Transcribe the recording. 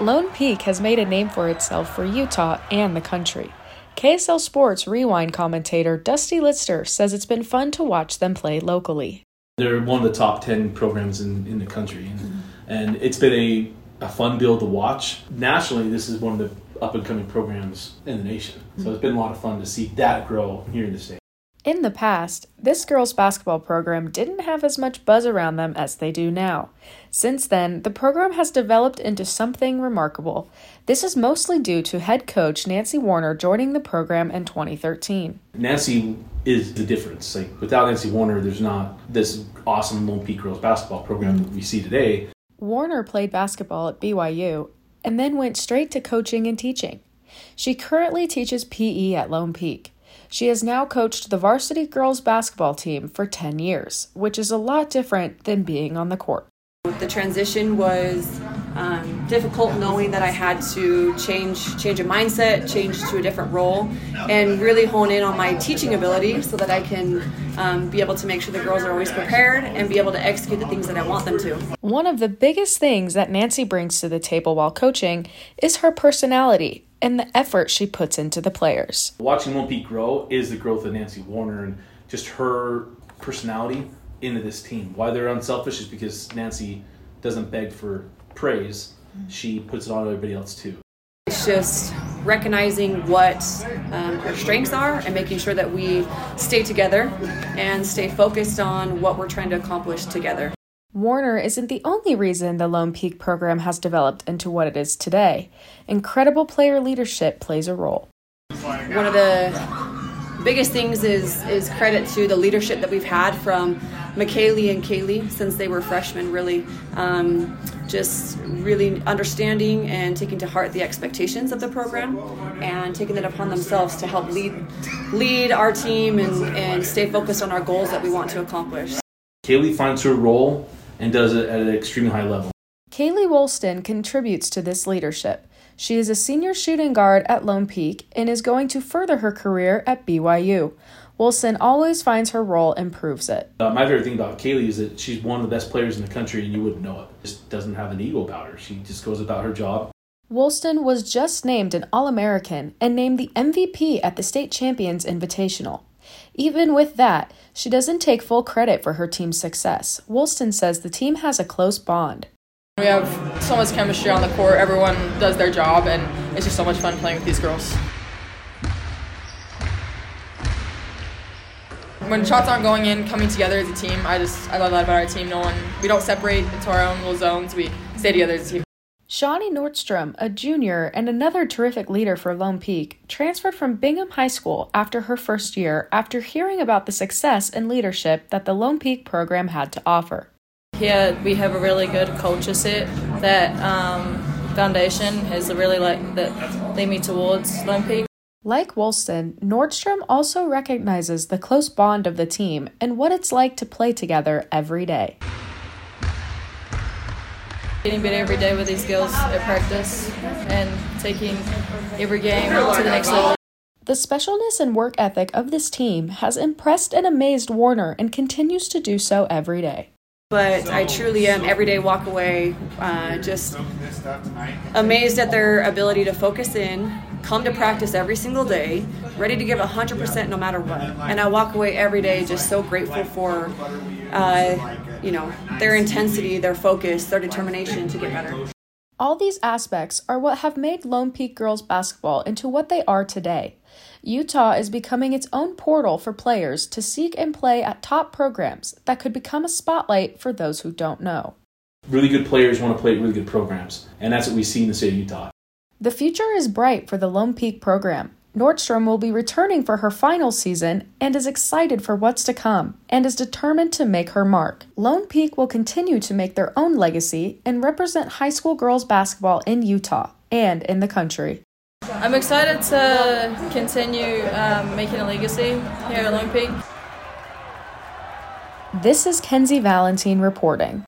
Lone Peak has made a name for itself for Utah and the country. KSL Sports Rewind commentator Dusty Lister says it's been fun to watch them play locally. They're one of the top 10 programs in, in the country, and, mm-hmm. and it's been a, a fun build to watch. Nationally, this is one of the up and coming programs in the nation. So it's been a lot of fun to see that grow here in the state. In the past, this girls' basketball program didn't have as much buzz around them as they do now. Since then, the program has developed into something remarkable. This is mostly due to head coach Nancy Warner joining the program in 2013. Nancy is the difference. Like without Nancy Warner, there's not this awesome Lone Peak girls basketball program that we see today. Warner played basketball at BYU and then went straight to coaching and teaching. She currently teaches PE at Lone Peak. She has now coached the varsity girls basketball team for 10 years, which is a lot different than being on the court. The transition was um, difficult knowing that I had to change change a mindset, change to a different role, and really hone in on my teaching ability so that I can um, be able to make sure the girls are always prepared and be able to execute the things that I want them to. One of the biggest things that Nancy brings to the table while coaching is her personality and the effort she puts into the players. Watching Lone Peak grow is the growth of Nancy Warner and just her personality into this team. Why they're unselfish is because Nancy doesn't beg for praise, she puts it on everybody else too. It's just recognizing what um, our strengths are and making sure that we stay together and stay focused on what we're trying to accomplish together. Warner isn't the only reason the Lone Peak program has developed into what it is today. Incredible player leadership plays a role. One of the biggest things is is credit to the leadership that we've had from McKaylee and Kaylee since they were freshmen. Really, um, just really understanding and taking to heart the expectations of the program and taking it upon themselves to help lead lead our team and, and stay focused on our goals that we want to accomplish. Kaylee finds her role and does it at an extremely high level. Kaylee Woolston contributes to this leadership. She is a senior shooting guard at Lone Peak and is going to further her career at BYU. Woolston always finds her role and proves it. Uh, my favorite thing about Kaylee is that she's one of the best players in the country and you wouldn't know it. Just doesn't have an ego about her. She just goes about her job. Woolston was just named an All American and named the MVP at the State Champions Invitational. Even with that, she doesn't take full credit for her team's success. Woolston says the team has a close bond. We have so much chemistry on the court, everyone does their job, and it's just so much fun playing with these girls. When shots aren't going in, coming together as a team, I just I love that about our team. No one we don't separate into our own little zones. We stay together as a team. Shawnee Nordstrom, a junior and another terrific leader for Lone Peak, transferred from Bingham High School after her first year after hearing about the success and leadership that the Lone Peak program had to offer. Here we have a really good culture set that um, foundation has really like that lead me towards Lone Peak. Like Woolston, Nordstrom also recognizes the close bond of the team and what it's like to play together every day. Getting better every day with these girls at practice and taking every game to the next level. The specialness and work ethic of this team has impressed and amazed Warner and continues to do so every day. But I truly am every day walk away uh, just amazed at their ability to focus in, come to practice every single day, ready to give 100% no matter what. And I walk away every day just so grateful for uh, you know, their intensity, their focus, their determination to get better. All these aspects are what have made Lone Peak girls basketball into what they are today. Utah is becoming its own portal for players to seek and play at top programs that could become a spotlight for those who don't know. Really good players want to play at really good programs, and that's what we see in the state of Utah. The future is bright for the Lone Peak program. Nordstrom will be returning for her final season and is excited for what's to come and is determined to make her mark. Lone Peak will continue to make their own legacy and represent high school girls basketball in Utah and in the country. I'm excited to continue um, making a legacy here at Lone Peak. This is Kenzie Valenteen reporting.